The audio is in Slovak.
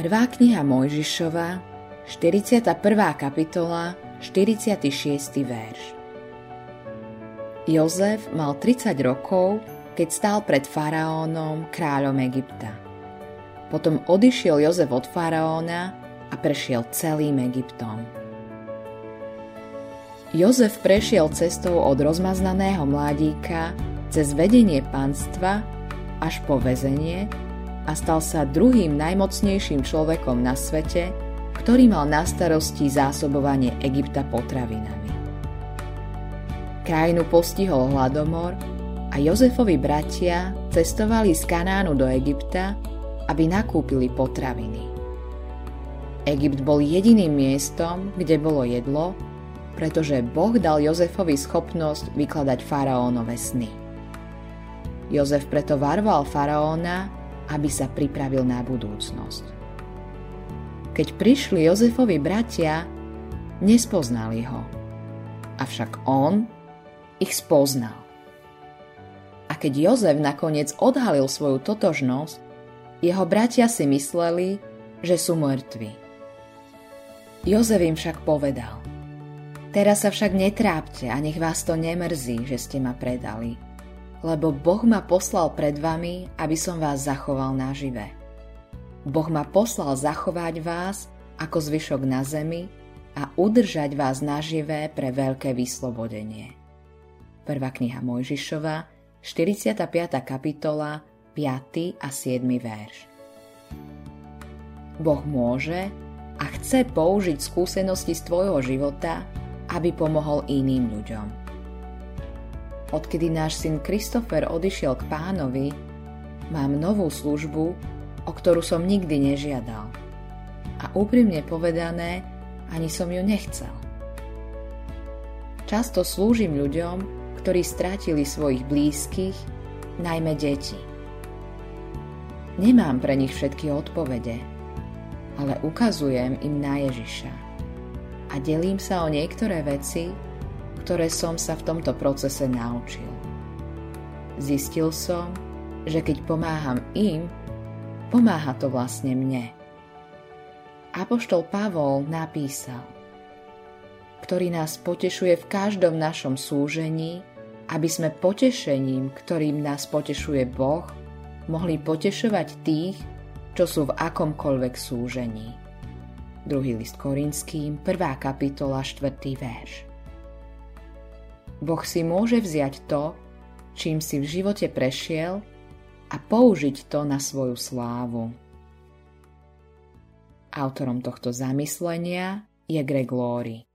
Prvá kniha Mojžišova, 41. kapitola, 46. verš. Jozef mal 30 rokov, keď stál pred faraónom, kráľom Egypta. Potom odišiel Jozef od faraóna a prešiel celým Egyptom. Jozef prešiel cestou od rozmaznaného mladíka cez vedenie panstva až po väzenie a stal sa druhým najmocnejším človekom na svete, ktorý mal na starosti zásobovanie Egypta potravinami. Krajinu postihol hladomor a Jozefovi bratia cestovali z Kanánu do Egypta, aby nakúpili potraviny. Egypt bol jediným miestom, kde bolo jedlo, pretože Boh dal Jozefovi schopnosť vykladať faraónové sny. Jozef preto varval faraóna, aby sa pripravil na budúcnosť. Keď prišli Jozefovi bratia, nespoznali ho. Avšak on ich spoznal. A keď Jozef nakoniec odhalil svoju totožnosť, jeho bratia si mysleli, že sú mŕtvi. Jozef im však povedal, teraz sa však netrápte a nech vás to nemrzí, že ste ma predali – lebo Boh ma poslal pred vami, aby som vás zachoval nažive. Boh ma poslal zachovať vás ako zvyšok na zemi a udržať vás naživé pre veľké vyslobodenie. Prvá kniha Mojžišova, 45. kapitola, 5. a 7. verš. Boh môže a chce použiť skúsenosti z tvojho života, aby pomohol iným ľuďom. Odkedy náš syn Christopher odišiel k pánovi, mám novú službu, o ktorú som nikdy nežiadal. A úprimne povedané, ani som ju nechcel. Často slúžim ľuďom, ktorí strátili svojich blízkych, najmä deti. Nemám pre nich všetky odpovede, ale ukazujem im na Ježiša. A delím sa o niektoré veci, ktoré som sa v tomto procese naučil. Zistil som, že keď pomáham im, pomáha to vlastne mne. Apoštol Pavol napísal, ktorý nás potešuje v každom našom súžení, aby sme potešením, ktorým nás potešuje Boh, mohli potešovať tých, čo sú v akomkoľvek súžení. Druhý list Korinským, 1. kapitola, 4. verš. Boh si môže vziať to, čím si v živote prešiel a použiť to na svoju slávu. Autorom tohto zamyslenia je Greg Laurie.